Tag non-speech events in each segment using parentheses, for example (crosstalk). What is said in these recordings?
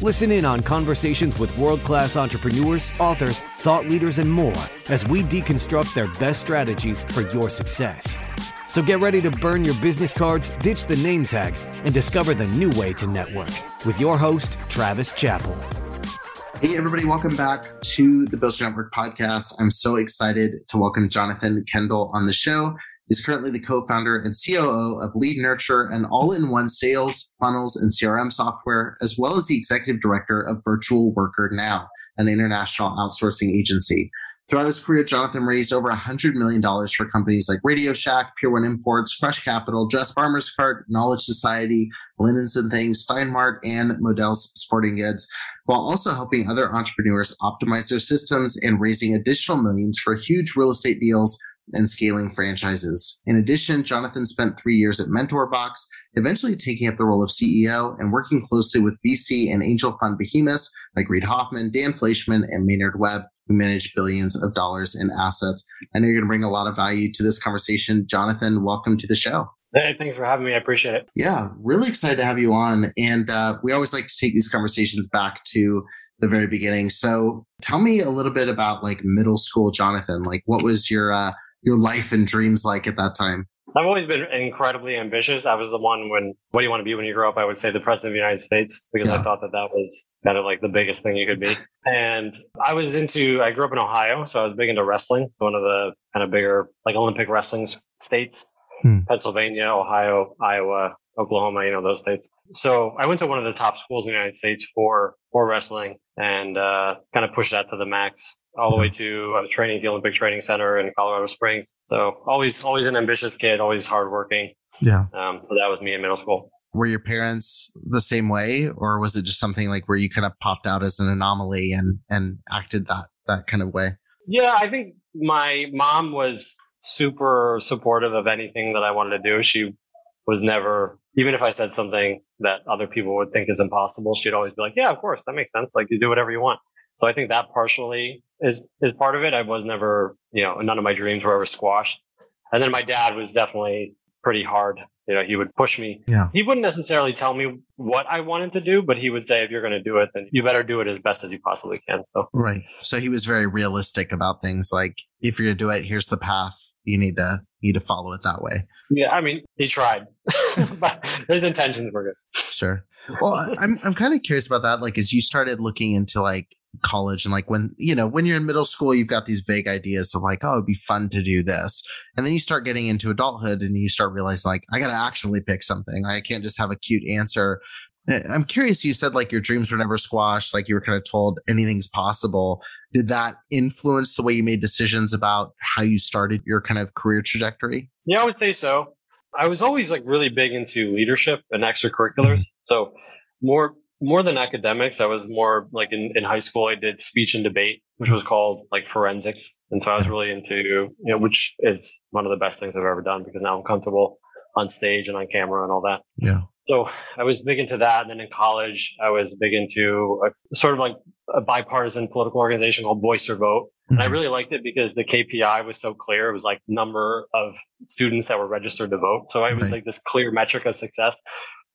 Listen in on conversations with world class entrepreneurs, authors, thought leaders, and more as we deconstruct their best strategies for your success. So get ready to burn your business cards, ditch the name tag, and discover the new way to network with your host, Travis Chappell. Hey, everybody, welcome back to the Build Your Network podcast. I'm so excited to welcome Jonathon Kendall on the show. He's currently the co-founder and COO of Lead Nurture, an all-in-one sales, funnels, and CRM software, as well as the executive director of Virtual Worker Now, an international outsourcing agency. Throughout his career, Jonathon raised over $100 million for companies like Radio Shack, Pier One Imports, Crush Capital, Just Farmers Cart, Knowledge Society, Linens and Things, Steinmart, and Modell's Sporting Goods, while also helping other entrepreneurs optimize their systems and raising additional millions for huge real estate deals and scaling franchises. In addition, Jonathon spent three years at MentorBox, eventually taking up the role of CEO and working closely with VC and angel fund behemoths like Reid Hoffman, Dan Fleyshman, and Maynard Webb, who manage billions of dollars in assets. I know you're going to bring a lot of value to this conversation. Jonathon, welcome to the show. Hey, thanks for having me. I appreciate it. Yeah, really excited to have you on. And uh, we always like to take these conversations back to the very beginning. So tell me a little bit about like middle school Jonathon. Like, what was your uh, your life and dreams like at that time? I've always been incredibly ambitious. I was the one when, what do you want to be when you grow up? I would say the president of the United States because yeah. I thought that that was kind of like the biggest thing you could be. And I was into, I grew up in Ohio, so I was big into wrestling. One of the kind of bigger, like Olympic wrestling states. Hmm. Pennsylvania, Ohio, Iowa, Oklahoma, you know, those states. So I went to one of the top schools in the United States for, for wrestling and, uh, kind of pushed that to the max all the way to uh, training at the Olympic Training Center in Colorado Springs. So always, always an ambitious kid, always hardworking. Yeah. Um, so that was me in middle school. Were your parents the same way, or was it just something like where you kind of popped out as an anomaly and and acted that that kind of way? Yeah, I think my mom was super supportive of anything that I wanted to do. She was never, even if I said something that other people would think is impossible, she'd always be like, yeah, of course, that makes sense. Like you do whatever you want. So I think that partially is, is part of it. I was never, you know, none of my dreams were ever squashed. And then my dad was definitely pretty hard. You know, he would push me. Yeah. He wouldn't necessarily tell me what I wanted to do, but he would say, if you're going to do it, then you better do it as best as you possibly can. So, right. So he was very realistic about things like, if you're going to do it, here's the path. You need to, you need to follow it that way. Yeah. I mean, he tried, (laughs) but his intentions were good. Sure. Well, I'm, I'm kind of curious about that. Like, as you started looking into like college and like when you know when you're in middle school you've got these vague ideas of like oh it'd be fun to do this. And then you start getting into adulthood and you start realizing like i gotta actually pick something. I can't just have a cute answer. Eh, i'm curious you said like your dreams were never squashed like you were kind of told anything's possible. Did that influence the way you made decisions about how you started your kind of career trajectory? Yeah i would say so. I was always like really big into leadership and extracurriculars. So more more than academics, I was more like in, in high school, I did speech and debate, which was called like forensics. And so I was really into, you know, which is one of the best things I've ever done because now I'm comfortable on stage and on camera and all that. Yeah. So I was big into that. And then in college, I was big into a, sort of like a bipartisan political organization called Voice or Vote. Mm-hmm. And I mm-hmm. really liked it because the KPI was so clear. It was like number of students that were registered to vote. So it was right. like this clear metric of success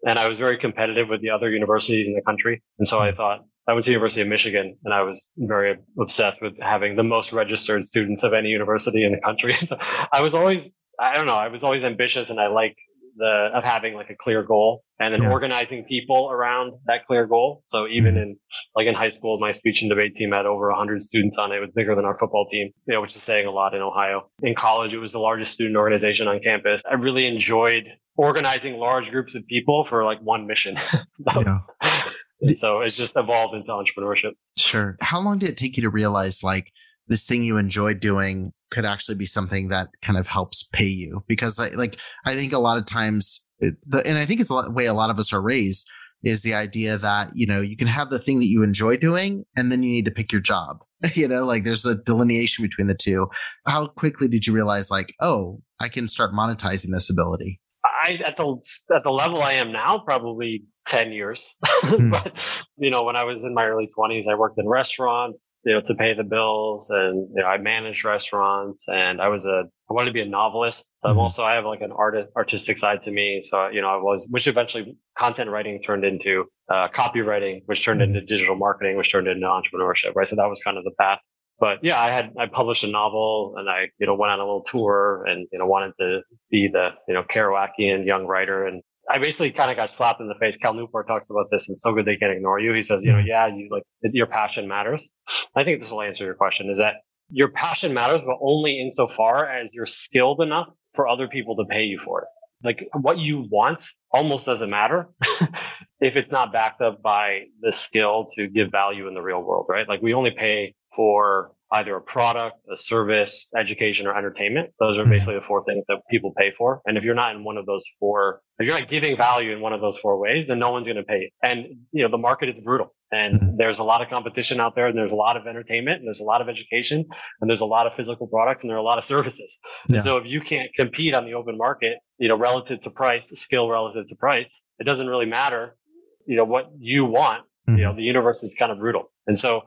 and I was very competitive with the other universities in the country. And so I hmm. thought I went to University of Michigan and I was very obsessed with having the most registered students of any university in the country. (laughs) so I was always, I don't know, I was always ambitious and I like the, of having like a clear goal and then yeah. organizing people around that clear goal. So even mm-hmm. in, like in high school, my speech and debate team had over hundred students on it. It was bigger than our football team, you know, which is saying a lot in Ohio. In college, it was the largest student organization on campus. I really enjoyed organizing large groups of people for like one mission. (laughs) yeah. (laughs) so it's just evolved into entrepreneurship. Sure. How long did it take you to realize like this thing you enjoy doing could actually be something that kind of helps pay you? Because like, like I think a lot of times, it, the, and I think it's the way a lot of us are raised. is the idea that, you know, you can have the thing that you enjoy doing and then you need to pick your job. (laughs) you know, like there's a delineation between the two. How quickly did you realize like, oh, I can start monetizing this ability? I at the at the level I am now, probably 10 years. (laughs) Hmm. but, you know, when I was in my early 20s, I worked in restaurants, you know, to pay the bills and, you know, I managed restaurants and I was a, I wanted to be a novelist. I'm mm-hmm. also, I have like an artist, artistic side to me. So, you know, I was, which eventually content writing turned into, uh, copywriting, which turned mm-hmm. into digital marketing, which turned into entrepreneurship, right? So that was kind of the path but yeah, I had I published a novel and I you know went on a little tour and you know wanted to be the you know Kerouacian young writer and I basically kind of got slapped in the face. Cal Newport talks about this and so good they can't ignore you. He says, you know, mm-hmm. yeah, you like your passion matters. I think this will answer your question is that your passion matters, but only insofar as you're skilled enough for other people to pay you for it. Like what you want almost doesn't matter (laughs) if it's not backed up by the skill to give value in the real world, right? Like we only pay for either a product, a service, education, or entertainment. Those are mm-hmm. basically the four things that people pay for. And if you're not in one of those four, if you're not giving value in one of those four ways, then no one's going to pay you. And, you know, the market is brutal and mm-hmm. there's a lot of competition out there and there's a lot of entertainment and there's a lot of education and there's a lot of physical products and there are a lot of services. Yeah. And so if you can't compete on the open market, you know, relative to price, skill relative to price, it doesn't really matter, you know, what you want. Mm-hmm. You know, the universe is kind of brutal. And so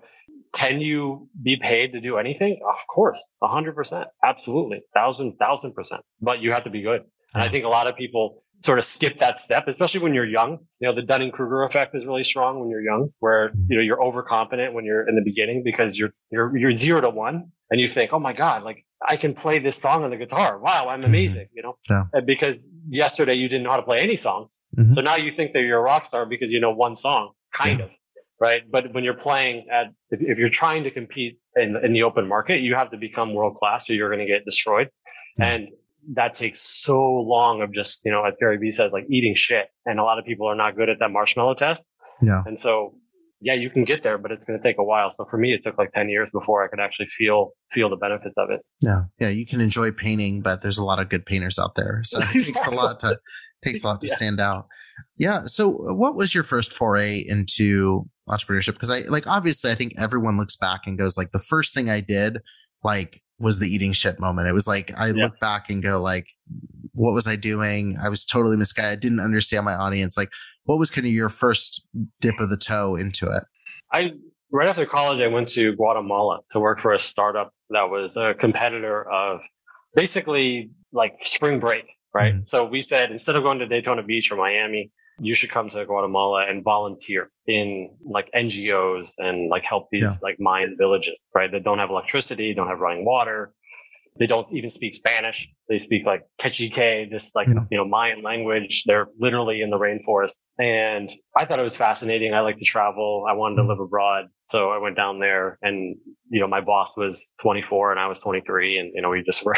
can you be paid to do anything? Of course, a hundred percent. Absolutely. Thousand, thousand percent. But you have to be good. And I think a lot of people sort of skip that step, especially when you're young. You know, the Dunning-Kruger effect is really strong when you're young, where, you know, you're overconfident when you're in the beginning because you're, you're, you're zero to one and you think, Oh my God, like I can play this song on the guitar. Wow. I'm mm-hmm. amazing. You know, yeah. because yesterday you didn't know how to play any songs. Mm-hmm. So now you think that you're a rock star because you know one song, kind yeah. of right? But when you're playing at, if, if you're trying to compete in, in the open market, you have to become world class or you're going to get destroyed. Mm-hmm. And that takes so long of just, you know, as Gary Vee says, like eating shit. And a lot of people are not good at that marshmallow test. Yeah. And so, yeah, you can get there, but it's going to take a while. So for me, it took like 10 years before I could actually feel, feel the benefits of it. Yeah. Yeah. You can enjoy painting, but there's a lot of good painters out there. So it (laughs) takes a lot to, takes a lot to yeah. stand out. Yeah. So what was your first foray into entrepreneurship because I like obviously I think everyone looks back and goes like the first thing I did like was the eating shit moment. It was like I yeah. look back and go like what was I doing? I was totally misguided. I didn't understand my audience. Like what was kind of your first dip of the toe into it? I right after college I went to Guatemala to work for a startup that was a competitor of basically like spring break, right? Mm-hmm. So we said instead of going to Daytona Beach or Miami, you should come to Guatemala and volunteer in like NGOs and like help these yeah. like Mayan villages, right? That don't have electricity, don't have running water. They don't even speak Spanish. They speak like Quechua, this like, yeah. you know, Mayan language. They're literally in the rainforest. And I thought it was fascinating. I like to travel. I wanted to mm-hmm. live abroad. So I went down there and, you know, my boss was 24 and I was 23 and, you know, we just (laughs) were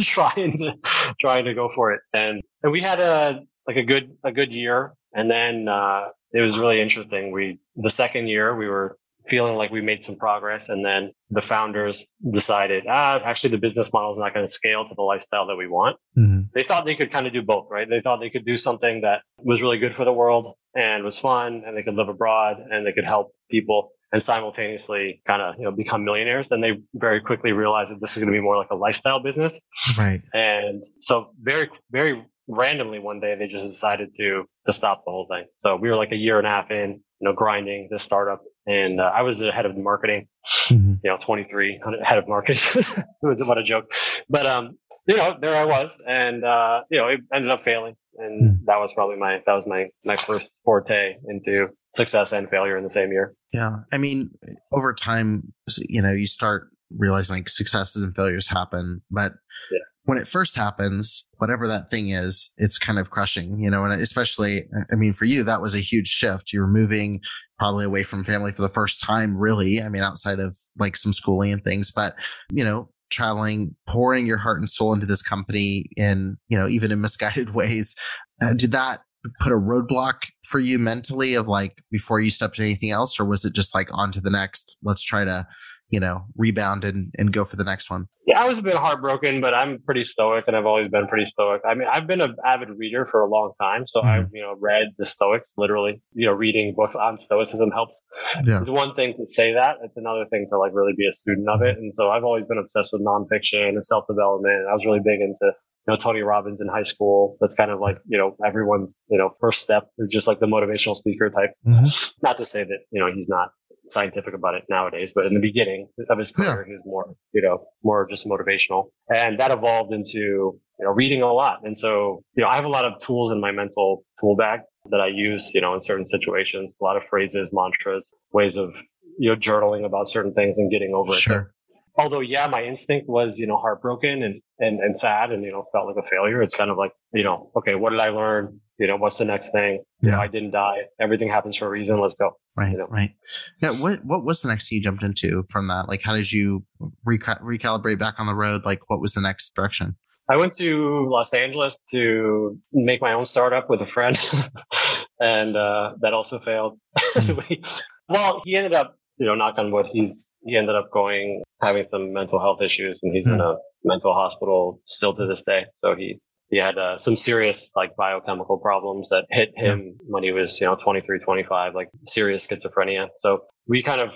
trying to, trying to go for it. And, and we had a, like a good a good year, and then uh, it was really interesting. We the second year we were feeling like we made some progress, and then the founders decided, ah, actually the business model is not going to scale to the lifestyle that we want. Mm-hmm. They thought they could kind of do both, right? They thought they could do something that was really good for the world and was fun, and they could live abroad and they could help people and simultaneously kind of you know become millionaires then they very quickly realized that this is going to be more like a lifestyle business right and so very very randomly one day they just decided to to stop the whole thing. So we were like a year and a half in, you know, grinding this startup, and uh, I was the head of marketing, mm-hmm. you know, 23 head of marketing. (laughs) It was what a joke, but um, you know, there I was, and uh, you know, it ended up failing, and mm that was probably my that was my my first forte into success and failure in the same year. Yeah, I mean, over time, you know, you start realizing like successes and failures happen, but yeah when it first happens, whatever that thing is, it's kind of crushing, you know, and especially, I mean, for you, that was a huge shift. You were moving probably away from family for the first time, really. I mean, outside of like some schooling and things, but, you know, traveling, pouring your heart and soul into this company in, you know, even in misguided (laughs) ways. Uh, did that put a roadblock for you mentally of like before you stepped to anything else? Or was it just like on to the next? Let's try to, you know, rebound and, and go for the next one? Yeah I was a bit heartbroken, but I'm pretty stoic and I've always been pretty stoic. I mean, I've been an avid reader for a long time. So mm-hmm. I've, you know, read the Stoics literally, you know, reading books on Stoicism helps. Yeah. It's one thing to say that. It's another thing to like really be a student of it. And so I've always been obsessed with nonfiction and self development. I was really big into you know, Tony Robbins in high school. That's kind of like, you know, everyone's, you know, first step is just like the motivational speaker type. Mm-hmm. Not to say that, you know, he's not scientific about it nowadays, but in the beginning of his career, yeah. he was more, you know, more just motivational. And that evolved into, you know, reading a lot. And so, you know, I have a lot of tools in my mental tool bag that I use, you know, in certain situations, a lot of phrases, mantras, ways of, you know, journaling about certain things and getting over sure. it. Although, yeah, my instinct was, you know, heartbroken and, and, and sad and, you know, felt like a failure. It's kind of like, you know, okay, what did I learn? You know, what's the next thing? Yeah. You know, I didn't die. Everything happens for a reason. Let's go. Right. You know? Right. Yeah. What, what was the next thing you jumped into from that? Like, how did you reca- recalibrate back on the road? Like, what was the next direction? I went to Los Angeles to make my own startup with a friend (laughs) and, uh, that also failed. (laughs) Mm. well, he ended up, you know, knock on wood. He's, he ended up going, having some mental health issues and he's mm. in a mental hospital still to this day. So he, he had uh, some serious like biochemical problems that hit him when he was, you know, 23, 25, like serious schizophrenia. So we kind of,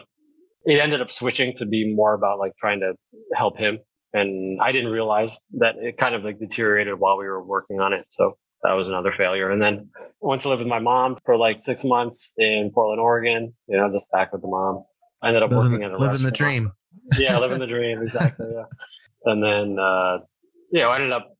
it ended up switching to be more about like trying to help him. And I didn't realize that it kind of like deteriorated while we were working on it. So that was another failure. And then I went to live with my mom for like six months in Portland, Oregon, you know, just back with the mom. I ended up living, working at a living the dream. (laughs) Yeah, living the dream. Exactly. Yeah. And then, uh, you know, I ended up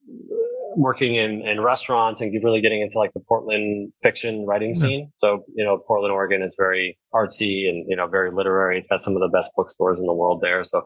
working in, in restaurants and really getting into like the Portland fiction writing scene. So, you know, Portland, Oregon is very artsy and, you know, very literary. It's got some of the best bookstores in the world there. So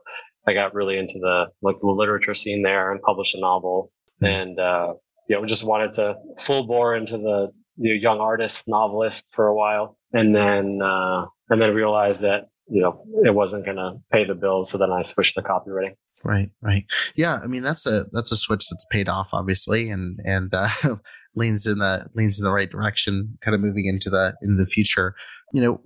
I got really into the, like the literature scene there and published a novel mm-hmm. and, uh, you know, just wanted to full bore into the you know, young artist novelist for a while. And then, uh, and then realized that, you know, it wasn't going to pay the bills. So then I switched to copywriting. Right, right. Yeah, I mean that's a that's a switch that's paid off obviously and and uh, (laughs) leans in the leans in the right direction kind of moving into the in the future. You know,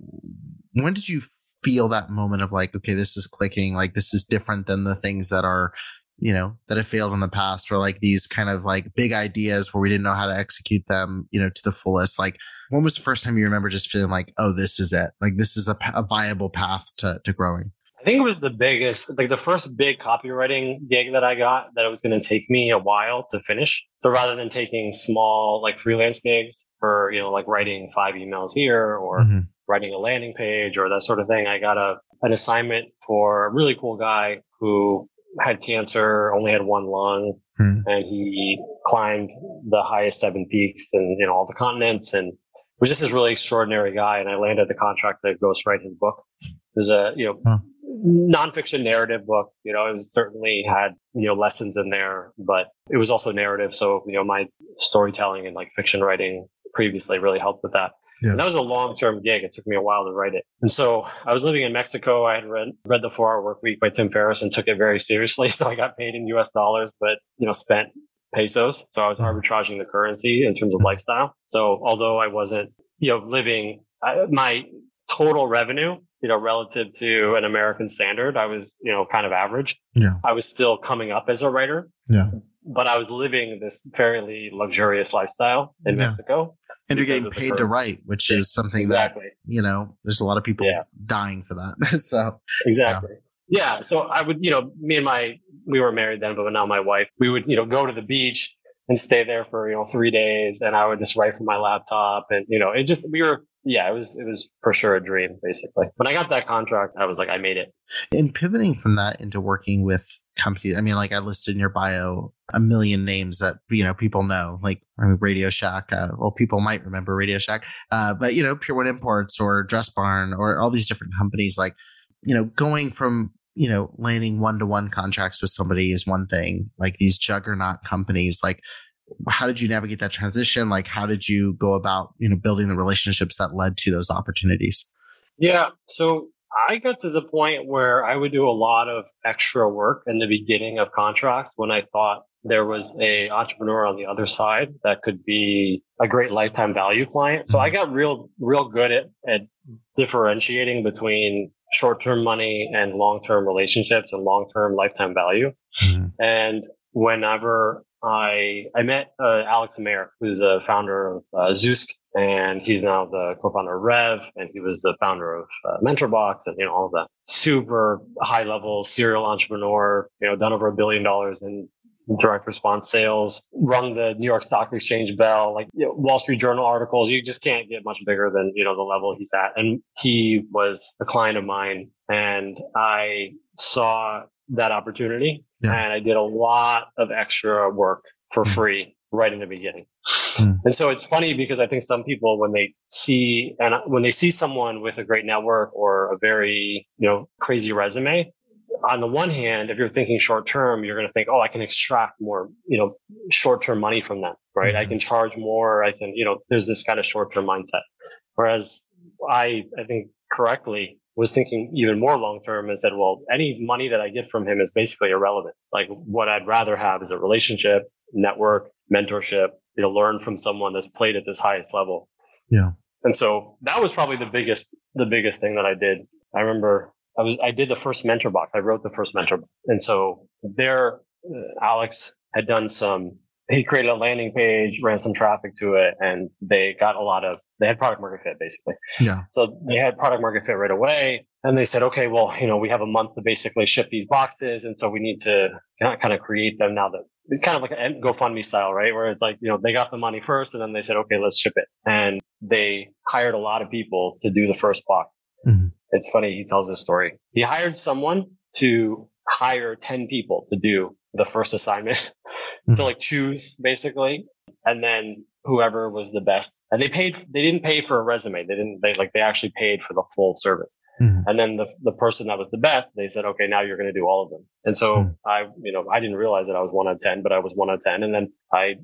when did you feel that moment of like okay, this is clicking, like this is different than the things that are you know that have failed in the past or like these kind of like big ideas where we didn't know how to execute them you know to the fullest like when was the first time you remember just feeling like oh this is it like this is a, a viable path to, to growing I think it was the biggest, like the first big copywriting gig that I got that it was going to take me a while to finish. So rather than taking small, like freelance gigs for, you know, like writing five emails here or mm-hmm. writing a landing page or that sort of thing, I got a, an assignment for a really cool guy who had cancer, only had one lung, mm-hmm. and he climbed the highest seven peaks and, you know, all the continents and was just this really extraordinary guy. And I landed the contract to ghostwrite his book. There's a, you know, huh nonfiction narrative book. You know, it was certainly had, you know, lessons in there, but it was also narrative. So, you know, my storytelling and like fiction writing previously really helped with that. Yeah. And that was a long term gig. It took me a while to write it. And so I was living in Mexico. I had read, read The Four Hour Work Week by Tim Ferriss and took it very seriously. (laughs) So I got paid in US dollars, but, you know, spent pesos. So I was mm-hmm. arbitraging the currency in terms of lifestyle. So although I wasn't, you know, living, I, my total revenue you know, relative to an American standard, I was, you know, kind of average. Yeah. I was still coming up as a writer. Yeah. But I was living this fairly luxurious lifestyle in yeah. Mexico. And you're getting paid to write, which is something exactly. that, you know, there's a lot of people yeah. dying for that. (laughs) so, exactly. Yeah. yeah. So I would, you know, me and my, we were married then, but now my wife, we would, you know, go to the beach and stay there for, you know, three days and I would just write from my laptop and, you know, it just, we were yeah, it was it was for sure a dream, basically. When I got that contract, I was like, I made it. And pivoting from that into working with companies, I mean, like I listed in your bio a million names that you know people know, like I mean, Radio Shack. Uh, well, people might remember Radio Shack, uh, but you know, Pier One Imports or Dress Barn or all these different companies. Like, you know, going from you know landing one to one contracts with somebody is one thing. Like these juggernaut companies, like how did you navigate that transition? Like, how did you go about, you know, building the relationships that led to those opportunities? Yeah. So I got to the point where I would do a lot of extra work in the beginning of contracts when I thought there was a entrepreneur on the other side that could be a great lifetime value client. So I mm-hmm. got real, real good at, at differentiating between short-term money and long-term relationships and long-term lifetime value. Mm-hmm. And whenever I I met uh, Alex Mehr, who's the founder of uh, Zoosk, and he's now the co-founder of Rev, and he was the founder of uh, MentorBox, and you know all that. Super high-level serial entrepreneur, you know, done over a billion dollars in direct response sales, rung the New York Stock Exchange bell, like you know, Wall Street Journal articles. You just can't get much bigger than you know the level he's at. And he was a client of mine, and I saw that opportunity yeah. and I did a lot of extra work for mm. free right in the beginning. Mm. And so it's funny because I think some people, when they see, and when they see someone with a great network or a very, you know, crazy resume, on the one hand, if you're thinking short term, you're going to think, oh, I can extract more, you know, short term money from them, right? Mm-hmm. I can charge more. I can, you know, there's this kind of short term mindset. Whereas I, I think correctly was thinking even more long term and said, well, any money that I get from him is basically irrelevant. Like what I'd rather have is a relationship, network, mentorship, you know, learn from someone that's played at this highest level. Yeah. And so that was probably the biggest, the biggest thing that I did. I remember I was, I did the first mentor box. I wrote the first mentor. And so there, uh, Alex had done some, he created a landing page, ran some traffic to it, and they got a lot of they had product market fit basically. Yeah. So they had product market fit right away. And they said, okay, well, you know, we have a month to basically ship these boxes. And so we need to kind of create them now that kind of like a GoFundMe style, right? Where it's like, you know, they got the money first and then they said, okay, let's ship it. And they hired a lot of people to do the first box. Mm-hmm. It's funny. He tells this story. He hired someone to hire 10 people to do the first assignment (laughs) mm-hmm. to like choose basically. And then whoever was the best. And they paid, they didn't pay for a resume. They didn't, they like, they actually paid for the full service. Mm-hmm. And then the, the person that was the best, they said, okay, now you're going to do all of them. And so mm-hmm. I, you know, I didn't realize that I was one out of 10, but I was one out of 10. And then I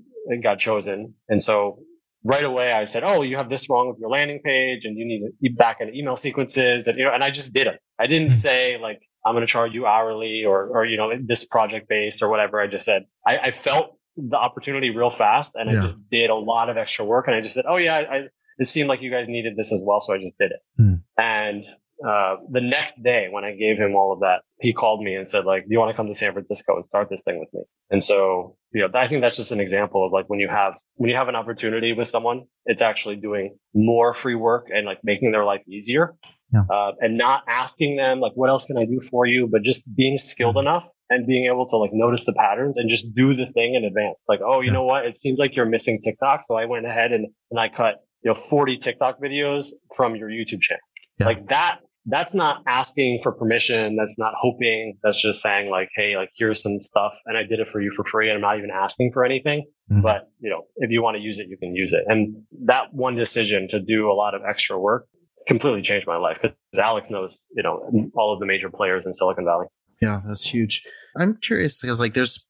got chosen. And so right away I said, Oh, you have this wrong with your landing page and you need to back in email sequences. And, you know, and I just did it. I didn't mm-hmm. say like, I'm going to charge you hourly or, or, you know, this project based or whatever. I just said, I, I felt the opportunity real fast and I just did a lot of extra work and I just said, Oh yeah, I, it seemed like you guys needed this as well. So I just did it. Hmm. And, uh, the next day when I gave him all of that, he called me and said like, do you want to come to San Francisco and start this thing with me? And so, you know, I think that's just an example of like when you have, when you have an opportunity with someone, it's actually doing more free work and like making their life easier. Yeah. Uh, and not asking them like, what else can I do for you? But just being skilled mm-hmm. enough and being able to like notice the patterns and just do the thing in advance. Like, oh, you yeah. know what? It seems like you're missing TikTok. So I went ahead and, and I cut, you know, 40 TikTok videos from your YouTube channel. Yeah. Like that, that's not asking for permission. That's not hoping. That's just saying like, Hey, like here's some stuff and I did it for you for free. And I'm not even asking for anything, mm-hmm. but you know, if you want to use it, you can use it. And that one decision to do a lot of extra work completely changed my life because Alex knows, you know, all of the major players in Silicon Valley. Yeah, that's huge. I'm curious because like there's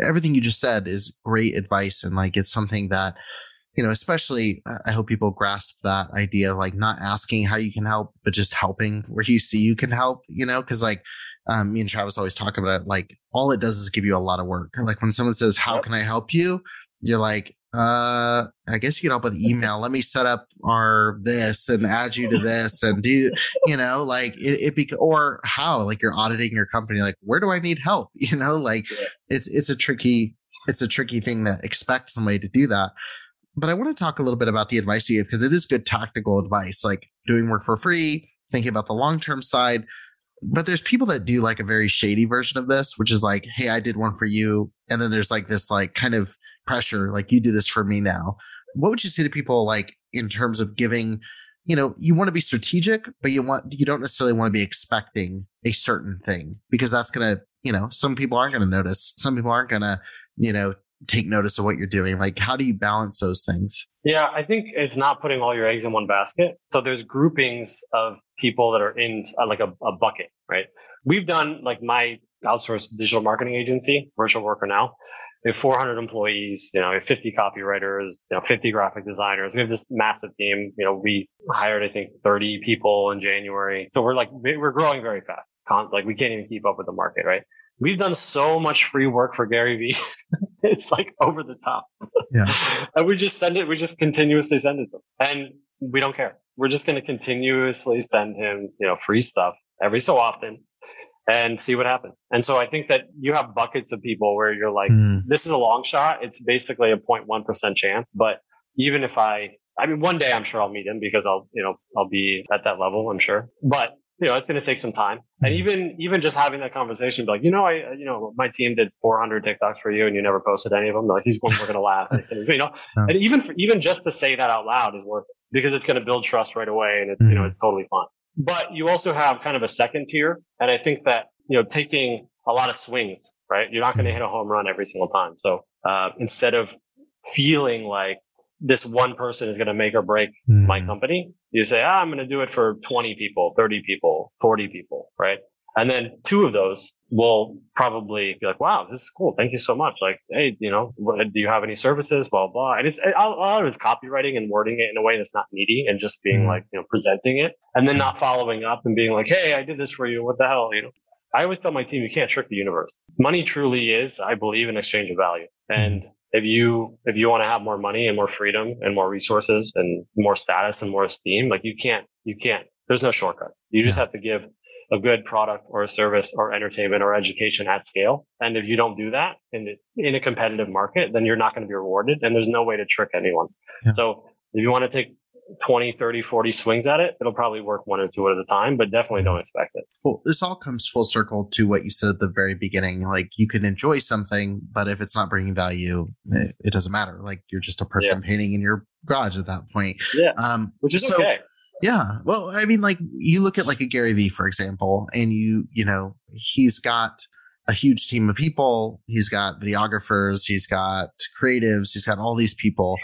everything you just said is great advice and like it's something that you know especially i hope people grasp that idea of like not asking how you can help but just helping where you see you can help you know? Because like um, me and travis always talk about it like all it does is give you a lot of work. Like when someone says how can i help you? you're like uh, I guess you can help with email. Let me set up our this and add you to this and do, you know, like it, it be, or how, like you're auditing your company, like where do I need help? (laughs) You know, like it's, it's a tricky, it's a tricky thing to expect somebody to do that. But I want to talk a little bit about the advice you give because it is good tactical advice, like doing work for free, thinking about the long term side. But there's people that do like a very shady version of this, which is like, Hey, I did one for you. And then there's like this like kind of pressure, like you do this for me now. What would you say to people like in terms of giving, you know, you want to be strategic, but you want, you don't necessarily want to be expecting a certain thing because that's going to, you know, some people aren't going to notice. Some people aren't going to, you know, take notice of what you're doing. Like, how do you balance those things? Yeah, I think it's not putting all your eggs in one basket. So there's groupings of people that are in uh, like a, a bucket, right? We've done like my outsourced digital marketing agency, Virtual Worker Now we have 400 employees, you know, we have 50 copywriters, you know, 50 graphic designers. We have this massive team. You know, we hired, I think, 30 people in January. So we're like, we're growing very fast. Like we can't even keep up with the market, right? We've done so much free work for Gary Vee. (laughs) it's like over the top. Yeah. (laughs) and we just send it, we just continuously send it to him. And we don't care. We're just going to continuously send him, you know, free stuff every so often and see what happens. And so I think that you have buckets of people where you're like, Mm. this is a long shot. It's basically a 0.1% chance. But even if I, I mean, one day I'm sure I'll meet him because I'll, you know, I'll be at that level, I'm sure. But, you know, it's going to take some time. And even, even just having that conversation, be like, you know, I, you know, my team did 400 TikToks for you and you never posted any of them. Like, he's, we're going to laugh. (laughs) you know, and even for, even just to say that out loud is worth it because it's going to build trust right away and it's, you know, Mhm. it's totally fine. But you also have kind of a second tier. And I think that, you know, taking a lot of swings, right? You're not going to hit a home run every single time. So, uh, instead of feeling like this one person is going to make or break my Mm. company, you say, ah, I'm going to do it for 20 people, 30 people, 40 people, right? And then two of those will probably be like, wow, this is cool. Thank you so much. Like, hey, you know, do you have any services? Blah, blah. And it's, a lot of it's copywriting and wording it in a way that's not needy and just being Mhm. like, you know, presenting it and then not following up and being like, hey, I did this for you. What the hell? You know, I always tell my team, you can't trick the universe. Money truly is, I believe, an exchange of value. And if you, if you want to have more money and more freedom and more resources and more status and more esteem, like you can't, you can't, there's no shortcut. You just have to give a good product or a service or entertainment or education at scale. And if you don't do that in, in a competitive market, then you're not going to be rewarded and there's no way to trick anyone. Yeah. So if you want to take 20, 30, 40 swings at it, it'll probably work one or two at a time, but definitely don't expect it. Well, this all comes full circle to what you said at the very beginning. Like you can enjoy something, but if it's not bringing value, it, it doesn't matter. Like you're just a person painting in your garage at that point. Yeah. Um, Which is so- okay. Yeah. Well, I mean, like you look at like a Gary Vee, for example, and you, you know, he's got a huge team of people. He's got videographers. He's got creatives. He's got all these people.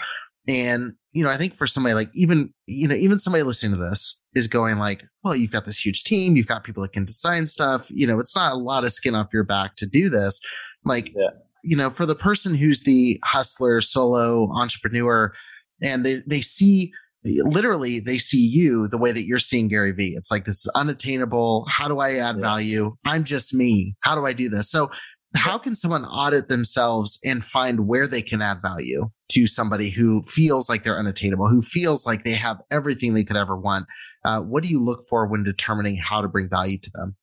And, you know, I think for somebody like even, you know, even somebody listening to this is going like, well, you've got this huge team. You've got people that can design stuff. You know, it's not a lot of skin off your back to do this. Like, Yeah. you know, for the person who's the hustler, solo entrepreneur, and they, they see, literally they see you the way that you're seeing Gary Vee. It's like this is unattainable. How do I add Yeah. value? I'm just me. How do I do this? So how can someone audit themselves and find where they can add value to somebody who feels like they're unattainable, who feels like they have everything they could ever want? Uh, what do you look for when determining how to bring value to them?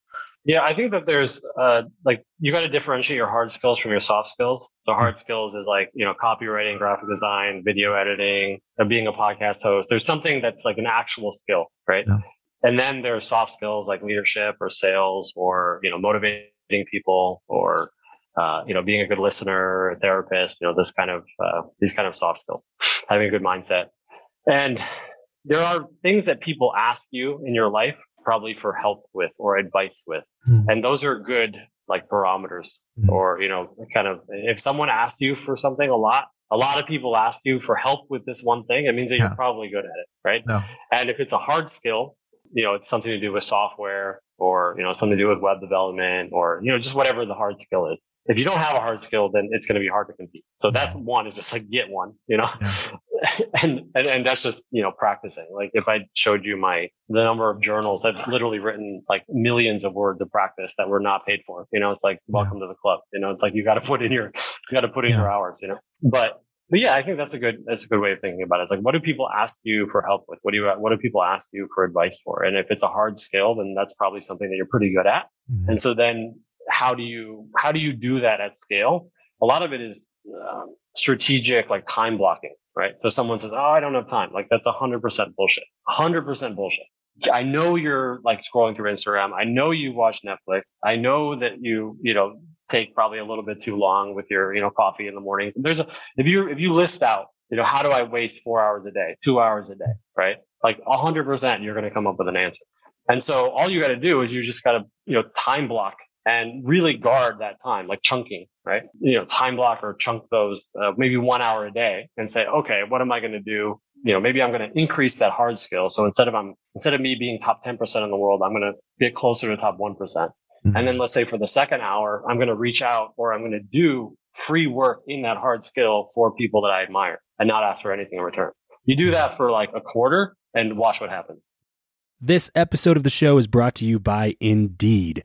Yeah, I think that there's uh like you got to differentiate your hard skills from your soft skills. So hard skills is like you know copywriting, graphic design, video editing, uh, being a podcast host. There's something that's like an actual skill, right? Yeah. And then there's soft skills like leadership or sales or you know motivating people or uh, you know being a good listener, therapist. You know this kind of uh, these kind of soft skills, having a good mindset, and there are things that people ask you in your life probably for help with or advice with. Hmm. And those are good like barometers Hmm. or, you know, kind of if someone asks you for something a lot, a lot of people ask you for help with this one thing. It means that Yeah. you're probably good at it. Right. No. And if it's a hard skill, you know, it's something to do with software or, you know, something to do with web development or, you know, just whatever the hard skill is. If you don't have a hard skill, then it's going to be hard to compete. So that's one is just like get one, you know, (laughs) and, and, and that's just, you know, practicing. Like if I showed you my, the number of journals, I've literally written like millions of words of practice that were not paid for. You know, it's like, welcome to the club. You know, it's like you got to put in your, you got to put in Yeah. your hours, you know, but, but yeah, I think that's a good, that's a good way of thinking about it. It's like, what do people ask you for help with? What do you, what do people ask you for advice for? And if it's a hard skill, then that's probably something that you're pretty good at. Mm-hmm. And so then how do you, how do you do that at scale? A lot of it is um, strategic, like time blocking, right? So someone says, Oh, I don't have time. Like that's a hundred percent bullshit. hundred percent bullshit. I know you're like scrolling through Instagram. I know you watch Netflix. I know that you, you know, take probably a little bit too long with your, you know, coffee in the mornings. There's a, if you, if you list out, you know, how do I waste four hours a day, two hours a day, right? Like a hundred percent, you're going to come up with an answer. And so all you got to do is you just got to, you know, time block and really guard that time, like chunking, right? You know, time block or chunk those, uh, maybe one hour a day and say, okay, what am I going to do? You know, maybe I'm going to increase that hard skill. So instead of, I'm, instead of me being top 10% in the world, I'm going to get closer to top 1%. percent Mhm. And then let's say for the second hour, I'm going to reach out or I'm going to do free work in that hard skill for people that I admire and not ask for anything in return. You do that for like a quarter and watch what happens. This episode of the show is brought to you by Indeed.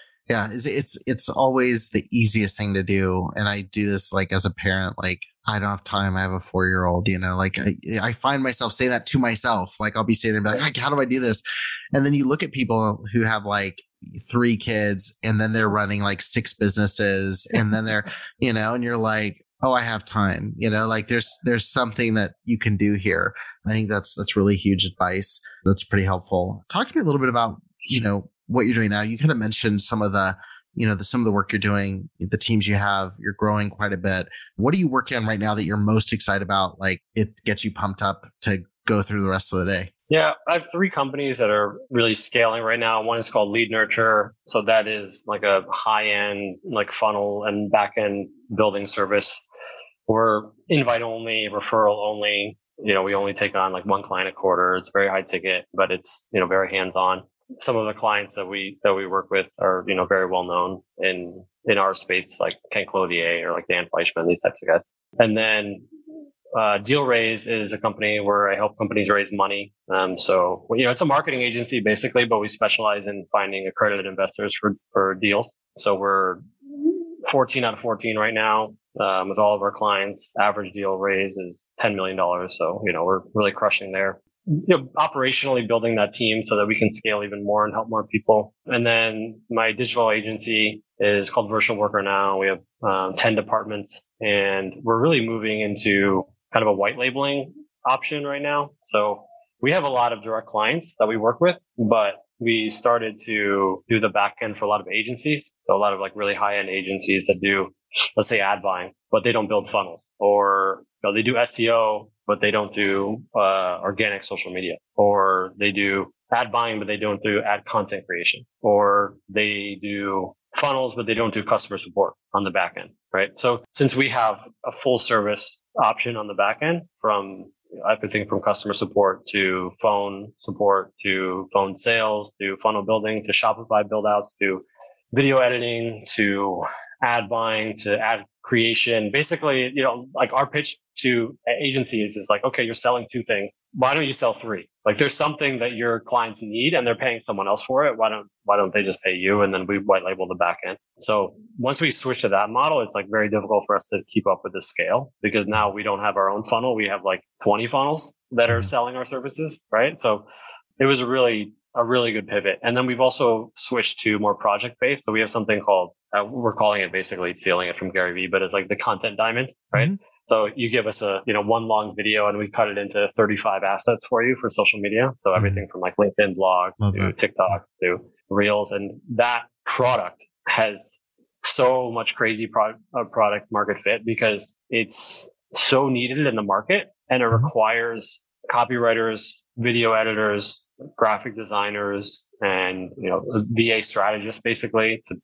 Yeah, it's, it's it's always the easiest thing to do, and I do this like as a parent. Like I don't have time. I have a four year old. You know, like I, I find myself saying that to myself. Like I'll be saying, like, how do I do this? And then you look at people who have like three kids, and then they're running like six businesses, and then they're, (laughs) you know, and you're like, oh i have time you know like there's there's something that you can do here i think that's that's really huge advice that's pretty helpful talk to me a little bit about you know what you're doing now you kind of mentioned some of the you know the, some of the work you're doing the teams you have you're growing quite a bit what are you working on right now that you're most excited about like it gets you pumped up to go through the rest of the day yeah, I have three companies that are really scaling right now. One is called Lead Nurture. So that is like a high end, like funnel and back end building service we're invite only, referral only. You know, we only take on like one client a quarter. It's very high ticket, but it's, you know, very hands on. Some of the clients that we, that we work with are, you know, very well known in, in our space, like Ken Clothier or like Dan Fleyshman, these types of guys. And then, uh, Deal Raise is a company where I help companies raise money. Um, so, you know, it's a marketing agency basically, but we specialize in finding accredited investors for, for deals. So we're 14 out of 14 right now um, with all of our clients. Average deal raise is $10 million. So, you know, we're really crushing there. You know, operationally building that team so that we can scale even more and help more people. And then my digital agency is called Virtual Worker now. We have um, 10 departments and we're really moving into kind of a white labeling option right now. So we have a lot of direct clients that we work with, but we started to do the back end for a lot of agencies. So a lot of like really high end agencies that do, let's say ad buying, but they don't build funnels or you know, they do SEO, but they don't do, uh, organic social media or they do ad buying, but they don't do ad content creation or they do funnels, but they don't do customer support on the back end. Right. So since we have a full service option on the back end from everything from customer support to phone support to phone sales to funnel building to Shopify build outs to video editing to ad buying to ad creation. Basically, you know, like our pitch to agencies is like, okay, you're selling two things. Why don't you sell three? Like there's something that your clients need and they're paying someone else for it. Why don't, why don't they just pay you? And then we white label the back end. So once we switch to that model, it's like very difficult for us to keep up with the scale because now we don't have our own funnel. We have like 20 funnels that are mm-hmm. selling our services, right? So it was a really a really good pivot. And then we've also switched to more project based. So we have something called, uh, we're calling it basically stealing it from Gary Vee, but it's like the content diamond, right? Mm-hmm. So you give us a, you know, one long video and we cut it into 35 assets for you for social media. So mm-hmm. everything from like LinkedIn blogs Love to that. TikTok to reels. And that product has so much crazy pro- uh, product market fit because it's so needed in the market and it mm-hmm. requires copywriters, video editors, graphic designers, and, you know, VA strategists basically to,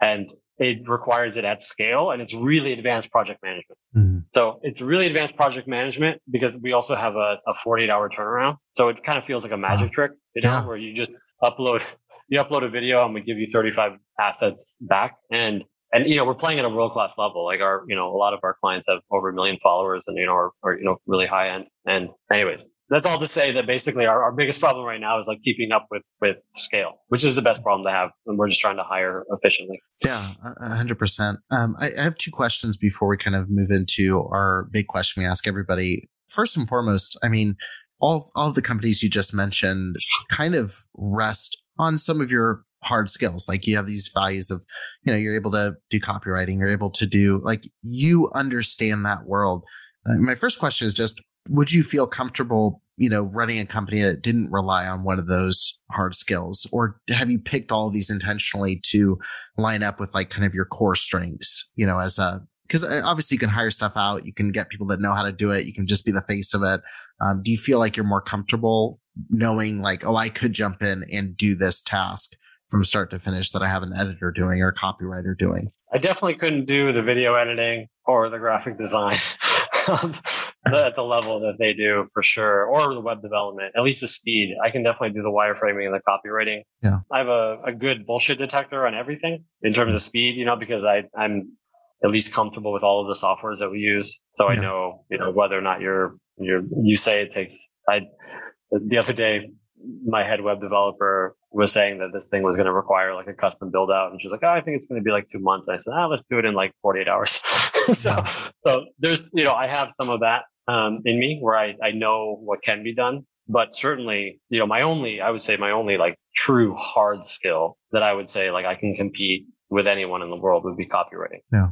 and it requires it at scale and it's really advanced project management. Mm-hmm. So it's really advanced project management because we also have a, a 48 hour turnaround. So it kind of feels like a magic wow. trick, you know, yeah. where you just upload, you upload a video and we give you 35 assets back. And and you know we're playing at a world class level. Like our you know a lot of our clients have over a million followers and you know are, are you know really high end. And anyways that's all to say that basically our, our biggest problem right now is like keeping up with with scale which is the best problem to have and we're just trying to hire efficiently. Yeah 100% um, I, I have two questions before we kind of move into our big question we ask everybody. First and foremost i mean all all the companies you just mentioned kind of rest on some of your hard skills. Like you have these values of, you know, you're able to do copywriting, you're able to do like you understand that world. Uh, my first question is just, would you feel comfortable, you know, running a company that didn't rely on one of those hard skills? Or have you picked all of these intentionally to line up with like kind of your core strengths, you know, as a, because uh, obviously you can hire stuff out. You can get people that know how to do it. You can just be the face of it. Um, do you feel like you're more comfortable knowing like, oh, I could jump in and do this task from start to finish that I have an editor doing or a copywriter doing. I definitely couldn't do the video editing or the graphic design (laughs) at the level that they do for sure, or the web development, at least the speed. I can definitely do the wireframing and the copywriting. Yeah. I have a, a good bullshit detector on everything in terms of speed, you know, because I, I'm at least comfortable with all of the softwares that we use. So I know, you know, whether or not you're, you're, you say it takes, I, the other day, my head web developer was saying that this thing was going to require like a custom build out. And she's like, Oh, I think it's going to be like two months. I said, ah, let's do it in like 48 hours. (laughs) so, so there's, you know, I have some of that, um, in me where I, I know what can be done, but certainly, you know, my only, I would say my only like true hard skill that I would say like I can compete with anyone in the world would be copywriting. Yeah.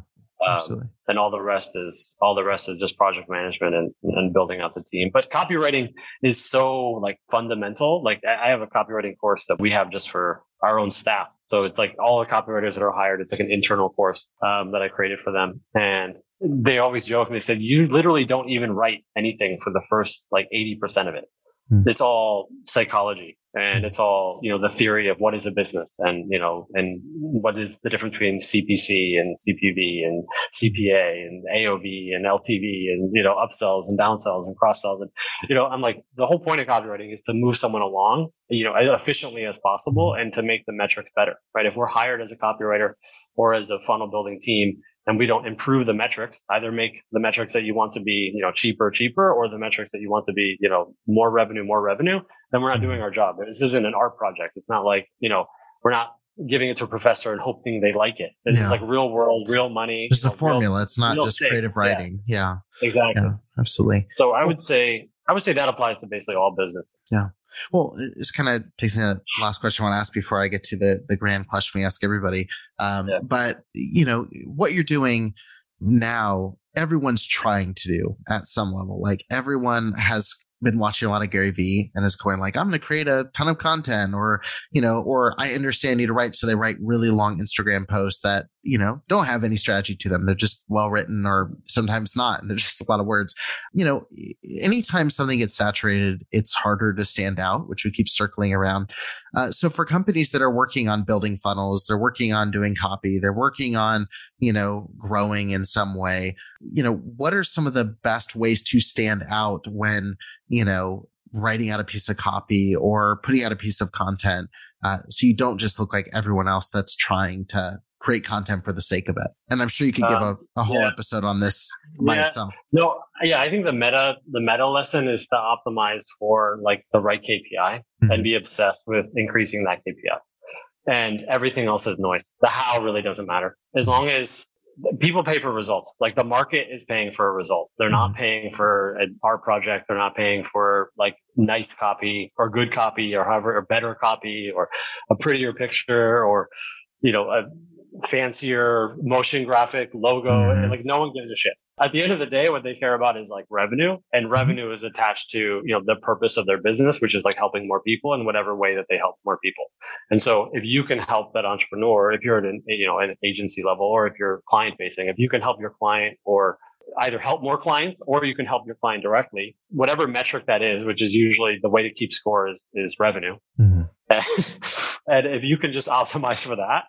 Um, and all the rest is all the rest is just project management and, and building out the team. But copywriting is so like fundamental. Like I have a copywriting course that we have just for our own staff. So it's like all the copywriters that are hired. It's like an internal course um, that I created for them, and they always joke and they said you literally don't even write anything for the first like eighty percent of it. Hmm. It's all psychology and it's all, you know, the theory of what is a business and, you know, and what is the difference between CPC and CPV and CPA and AOV and LTV and, you know, upsells and downsells and cross sells. And, you know, I'm like, the whole point of copywriting is to move someone along, you know, as efficiently as possible and to make the metrics better, right? If we're hired as a copywriter or as a funnel building team, and we don't improve the metrics, either make the metrics that you want to be, you know, cheaper, cheaper, or the metrics that you want to be, you know, more revenue, more revenue, then we're not doing our job. This isn't an art project. It's not like, you know, we're not giving it to a professor and hoping they like it. It's yeah. like real world, real money. It's a formula. Real, it's not just creative writing. Yeah. yeah. Exactly. Yeah, absolutely. So I would say, I would say that applies to basically all business. Yeah. Well, this kind of takes me to the last question I want to ask before I get to the, the grand question we ask everybody. Um, yeah. But, you know, what you're doing now, everyone's trying to do at some level. Like everyone has been watching a lot of Gary Vee and is going like, I'm going to create a ton of content or, you know, or I understand you to write. So they write really long Instagram posts that, you know, don't have any strategy to them. They're just well written or sometimes not. And there's just a lot of words. You know, anytime something gets saturated, it's harder to stand out, which we keep circling around. Uh, so for companies that are working on building funnels, they're working on doing copy, they're working on, you know, growing in some way, you know, what are some of the best ways to stand out when, you know, writing out a piece of copy or putting out a piece of content. Uh, so you don't just look like everyone else that's trying to create content for the sake of it. And I'm sure you could give um, a, a whole yeah. episode on this by yeah. itself. No, yeah, I think the meta, the meta lesson is to optimize for like the right KPI mm-hmm. and be obsessed with increasing that KPI. And everything else is noise. The how really doesn't matter. As long as people pay for results. Like the market is paying for a result. They're not mm-hmm. paying for an art project. They're not paying for like nice copy or good copy or however, or better copy or a prettier picture or, you know, a fancier motion graphic logo. Mm-hmm. And like no one gives a shit. At the end of the day, what they care about is like revenue and mm-hmm. revenue is attached to, you know, the purpose of their business, which is like helping more people in whatever way that they help more people. And so if you can help that entrepreneur, if you're at an, you know, an agency level or if you're client facing, if you can help your client or either help more clients or you can help your client directly, whatever metric that is, which is usually the way to keep score is, is revenue. Mm-hmm. (laughs) and if you can just optimize for that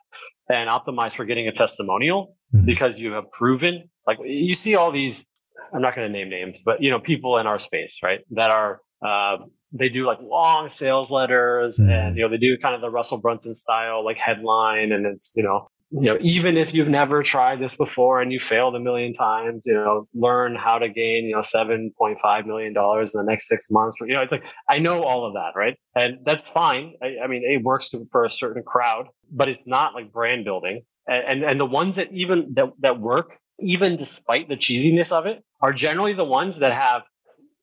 and optimize for getting a testimonial mm-hmm. because you have proven, like you see all these, I'm not going to name names, but you know, people in our space, right? That are, uh, they do like long sales letters mm-hmm. and, you know, they do kind of the Russell Brunson style, like headline and it's, you know, you know, even if you've never tried this before and you failed a million times, you know, learn how to gain, you know, $7.5 million in the next six months. You know, it's like, I know all of that, right? And that's fine. I, I mean, it works for a certain crowd, but it's not like brand building. And, and, and the ones that even, that, that work, even despite the cheesiness of it, are generally the ones that have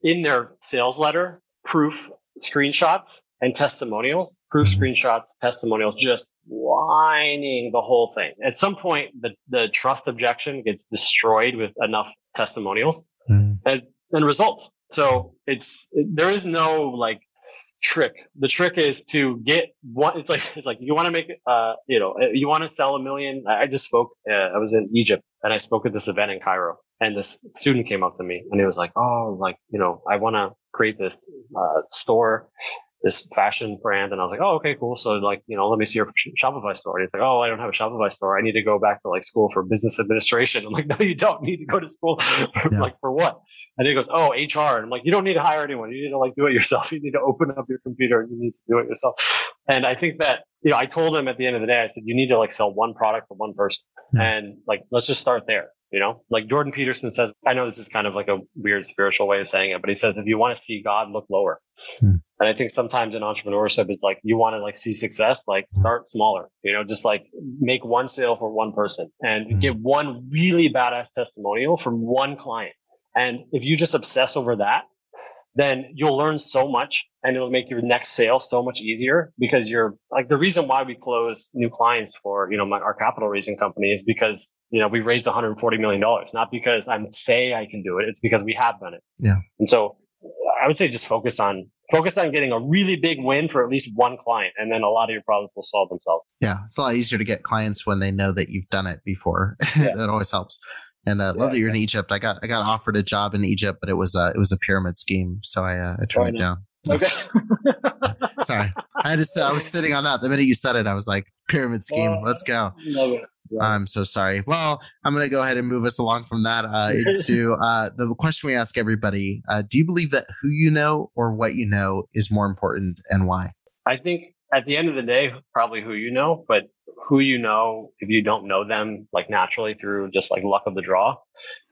in their sales letter proof screenshots and testimonials, proof mm-hmm. screenshots, testimonials, just whining the whole thing. At some point, the, the trust objection gets destroyed with enough testimonials mm. and, and results. So it's, there is no like trick. The trick is to get one. It's like, (laughs) it's like you want to make, uh, you know, you want to sell a million. I just spoke, uh, I was in Egypt and I spoke at this event in Cairo and this student came up to me and he was like, Oh, like, you know, I want to create this, uh, store this fashion brand. And I was like, oh, okay, cool. So like, you know, let me see your Shopify store. And he's like, oh, I don't have a Shopify store. I need to go back to like school for business administration. I'm like, no, you don't need to go to school. (laughs) Yeah. like for what? And he goes, oh, HR. And I'm like, you don't need to hire anyone. You need to like do it yourself. (laughs) You need to open up your computer and you need to do it yourself. And I think that, you know, I told him at the end of the day, I said, you need to like sell one product for one person. And like, let's just start there. You know, like Jordan Peterson says, I know this is kind of like a weird spiritual way of saying it, but he says, if you want to see God, look lower. Hmm. And I think sometimes in entrepreneurship, it's like you want to like see success, like hmm. start smaller, you know, just like make one sale for one person and hmm. get one really badass testimonial from one client. And if you just obsess over that, then you'll learn so much and it'll make your next sale so much easier because you're like the reason why we close new clients for, you know, my, our capital raising company is because, you know, we raised 140 million dollars, not because I'm say I can do it. It's because we have done it. Yeah. And so I would say just focus on focus on getting a really big win for at least one client and then a lot of your problems will solve themselves. Yeah. It's a lot easier to get clients when they know that you've done it before. (laughs) Yeah. that always helps. And uh, yeah, love that you're in Egypt. I got I got offered a job in Egypt, but it was uh, it was a pyramid scheme, so I uh, I turned oh, it down. Okay. (laughs) Sorry, I just I was (laughs) sitting on that the minute you said it. I was like pyramid scheme. Let's go. I'm so sorry. Well, I'm going to go ahead and move us along from that uh, (laughs) into uh, the question we ask everybody. Uh, do you believe that who you know or what you know is more important and why? I think at the end of the day, probably who you know, but who you know, if you don't know them like naturally through just like luck of the draw,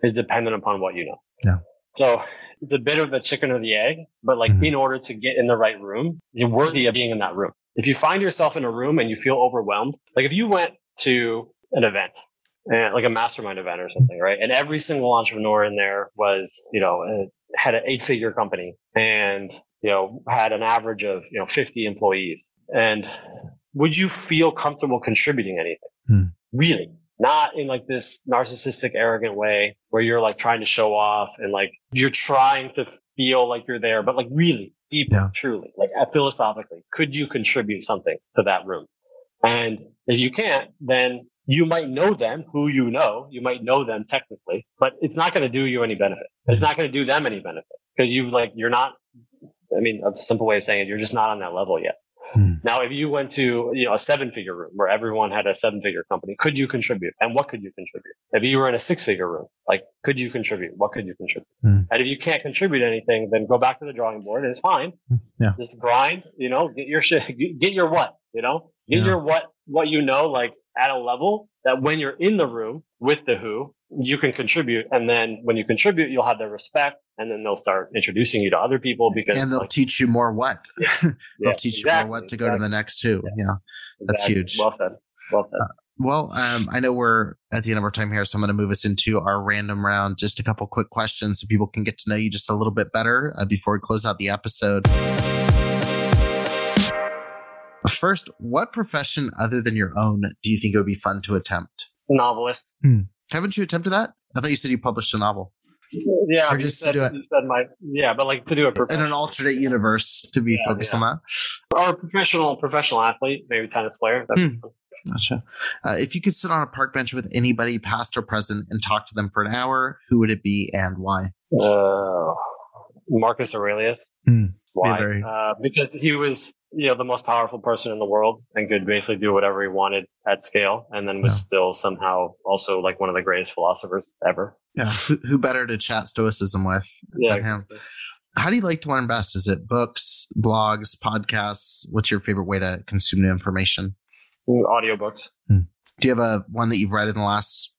is dependent upon what you know. Yeah. So it's a bit of the chicken or the egg, but like mm-hmm. in order to get in the right room, you're worthy of being in that room. If you find yourself in a room and you feel overwhelmed, like if you went to an event, eh, like a mastermind event or something, right? And every single entrepreneur in there was, you know, uh, had an eight figure company and, you know, had an average of, you know, 50 employees. And would you feel comfortable contributing anything? Hmm. Really? Not in like this narcissistic, arrogant way where you're like trying to show off and like you're trying to feel like you're there, but like really deeply, yeah. truly, like uh, philosophically, could you contribute something to that room? And if you can't, then you might know them, who you know, you might know them technically, but it's not going to do you any benefit. It's not going to do them any benefit because you like, you're not, I mean, a simple way of saying it, you're just not on that level yet. Hmm. Now, if you went to, you know, a seven figure room where everyone had a seven figure company, could you contribute? And what could you contribute? If you were in a six figure room, like, could you contribute? What could you contribute? Hmm. And if you can't contribute anything, then go back to the drawing board. It's fine. Hmm. Yeah. Just grind, you know, get your shit, (laughs) get your what, you know, get yeah. your what, what you know, like at a level that when you're in the room with the who, you can contribute. And then when you contribute, you'll have their respect and then they'll start introducing you to other people because and they'll like, teach you more what. Yeah, (laughs) they'll yeah, teach exactly, you more what to exactly. go to the next two. Yeah, yeah. That's exactly. huge. Well said. Well said. Uh, well um, i know we're at the end of our time here so i'm going to move us into our random round. Just a couple quick questions so people can get to know you just a little bit better uh, before we close out the episode. First what profession other than your own do you think it would be fun to attempt? Novelist. Hmm. Haven't you attempted that i thought you said you published a novel yeah, or just said, to do it. said my yeah, but like to do it in an alternate universe to be yeah, focused yeah. on that, or a professional professional athlete, maybe tennis player. Hmm. Gotcha. Uh, if you could sit on a park bench with anybody, past or present, and talk to them for an hour, who would it be and why? Uh, Marcus Aurelius. Hmm. Why? very- Uh, because he was, you know, the most powerful person in the world and could basically do whatever he wanted at scale, and then was Yeah. still somehow also like one of the greatest philosophers ever. Yeah. Who, who better to chat stoicism with Yeah. than him? How do you like to learn best? Is it books, blogs, podcasts? What's your favorite way to consume new information? Audiobooks. Do you have a one that you've read in the last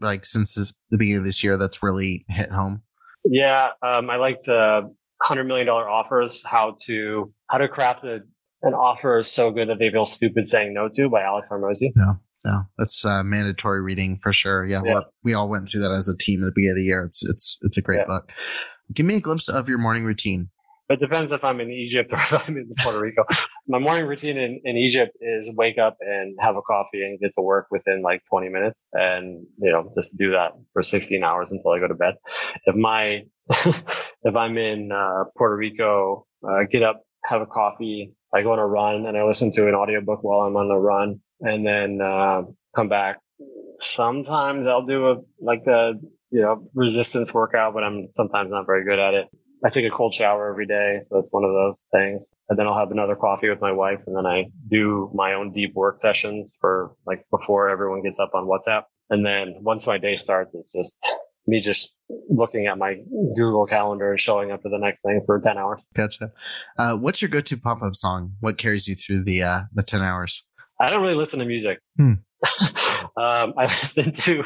like since this, the beginning of this year that's really hit home? Yeah, um, I liked uh, hundred million dollar offers. How to how to craft a, an offer so good that they feel stupid saying no to by Alex Hormozi. No, no, that's uh, mandatory reading for sure. Yeah, Yeah. we all went through that as a team at the beginning of the year. It's it's it's a great Yeah. book. Give me a glimpse of your morning routine. It depends if I'm in Egypt (laughs) or if I'm in Puerto Rico. My morning routine in, in Egypt is wake up and have a coffee and get to work within like 20 minutes and, you know, just do that for 16 hours until I go to bed. If my, (laughs) if I'm in, uh, Puerto Rico, uh, get up, have a coffee, I go on a run and I listen to an audiobook while I'm on the run and then, uh, come back. Sometimes I'll do a, like a, you know, resistance workout, but I'm sometimes not very good at it. I take a cold shower every day, so it's one of those things. And then I'll have another coffee with my wife, and then I do my own deep work sessions for like before everyone gets up on WhatsApp. And then once my day starts, it's just me just looking at my Google Calendar and showing up to the next thing for 10 hours. Gotcha. Uh, what's your go-to pop-up song? What carries you through the uh, the ten hours? I don't really listen to music. Hmm. (laughs) um, I (laughs) listen to,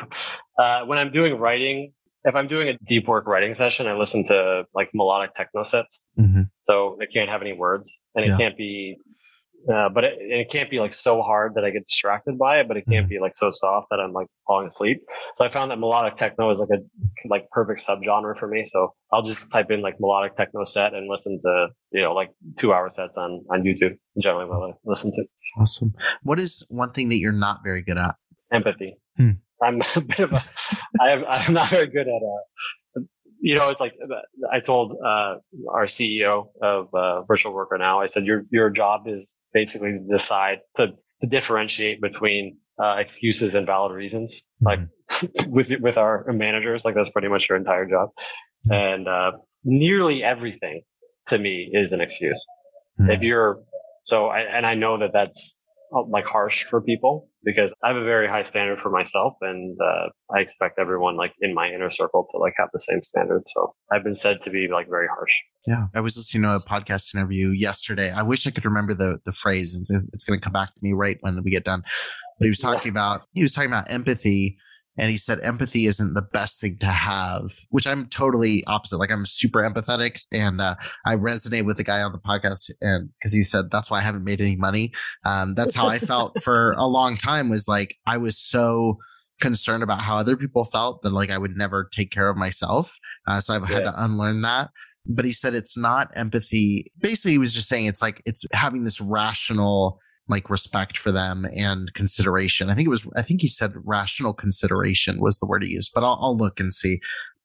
uh, when I'm doing writing, if I'm doing a deep work writing session, I listen to like melodic techno sets. Mm-hmm. so it can't have any words and it Yeah. can't be uh, but it, it can't be like so hard that I get distracted by it, but it can't Mm-hmm. be like so soft that I'm like falling asleep. So I found that melodic techno is like a like perfect subgenre for me. So I'll just type in like melodic techno set and listen to you know like two hour sets on on YouTube. Generally, what I listen to Awesome. What is one thing that you're not very good at? empathy. Hmm. I'm a bit of a I am I'm not very good at uh you know it's like I told uh our CEO of uh, Virtual Worker now I said your your job is basically to decide to to differentiate between uh, excuses and valid reasons like (laughs) with with our managers like that's pretty much your entire job. And uh nearly everything to me is an excuse. Hmm. if you're so I, and I know that that's uh, like harsh for people because I have a very high standard for myself and uh, I expect everyone like in my inner circle to like have the same standard. So I've been said to be like very harsh. Yeah, I was listening to a podcast interview yesterday. I wish I could remember the the phrase. It's, it's going to come back to me right when we get done. But he was talking about he was talking about empathy, and he said empathy isn't the best thing to have, which I'm totally opposite. Like I'm super empathetic, and uh, I resonate with the guy on the podcast, and because he said that's why I haven't made any money. Um, that's how I felt for a (laughs) long time. Was like I was so concerned about how other people felt that like I would never take care of myself. Uh, so I've had to unlearn that but he said it's not empathy. Basically, he was just saying it's like it's having this rational like respect for them and consideration. I think it was, I think he said rational consideration was the word he used, but I'll, I'll look and see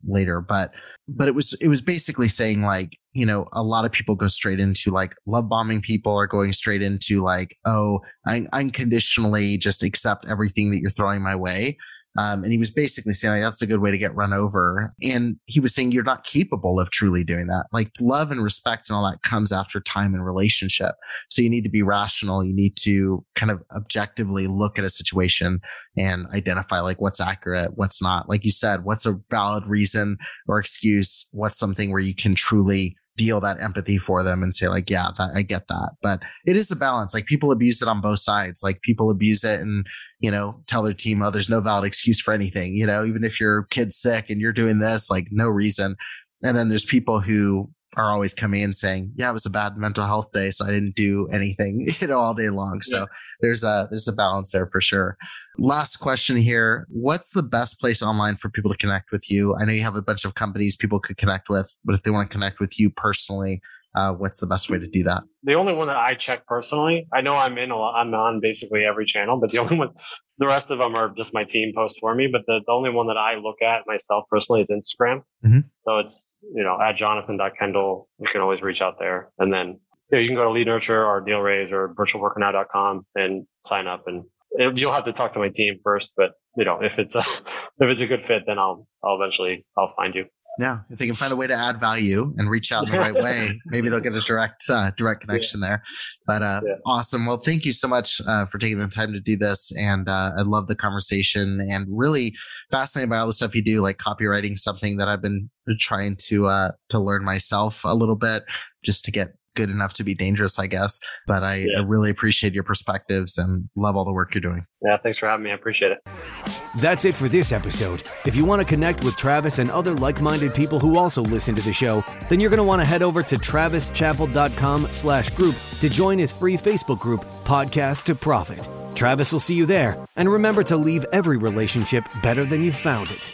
later. But, but it was, it was basically saying like, you know, a lot of people go straight into like love bombing people or going straight into like, oh, I unconditionally just accept everything that you're throwing my way. Um, and he was basically saying like, that's a good way to get run over. And he was saying you're not capable of truly doing that. Like love and respect and all that comes after time and relationship. So you need to be rational. You need to kind of objectively look at a situation and identify like what's accurate, what's not. Like you said, what's a valid reason or excuse? What's something where you can truly feel that empathy for them and say like, yeah, that, I get that. But it is a balance. Like people abuse it on both sides. Like people abuse it and, you know, tell their team, oh, there's no valid excuse for anything. You know, even if your kid's sick and you're doing this, like no reason. And then there's people who are always coming in saying, yeah, it was a bad mental health day. So I didn't do anything, (laughs) you know, all day long. So Yeah. there's a, there's a balance there for sure. Last question here. What's the best place online for people to connect with you? I know you have a bunch of companies people could connect with, but if they want to connect with you personally, uh, what's the best way to do that? The only one that I check personally, I know I'm in a lot, I'm on basically every channel, but the (laughs) only one, the rest of them are just my team post for me. But the, the only one that I look at myself personally is Instagram. Mhm. So it's, you know, at jonathon.kendall. You can always reach out there. And then you, know, you can go to Lead Nurture or Deal Raise or virtualworkernow.com and sign up and you'll have to talk to my team first, but you know, if it's a (laughs) if it's a good fit, then I'll I'll eventually I'll find you. Yeah, if they can find a way to add value and reach out in the right way, (laughs) maybe they'll get a direct uh, direct connection yeah. there. But uh, yeah. awesome. Well, thank you so much uh, for taking the time to do this, and uh, I love the conversation and really fascinated by all the stuff you do, like copywriting, something that I've been trying to uh, to learn myself a little bit, just to get good enough to be dangerous, I guess. But I, yeah. I, really appreciate your perspectives and love all the work you're doing. Yeah, thanks for having me. I appreciate it. That's it for this episode. If you want to connect with Travis and other like-minded people who also listen to the show, then you're going to want to head over to travischappell.com slash group to join his free Facebook group, Podcast to Profit. Travis will see you there. And remember to leave every relationship better than you found it.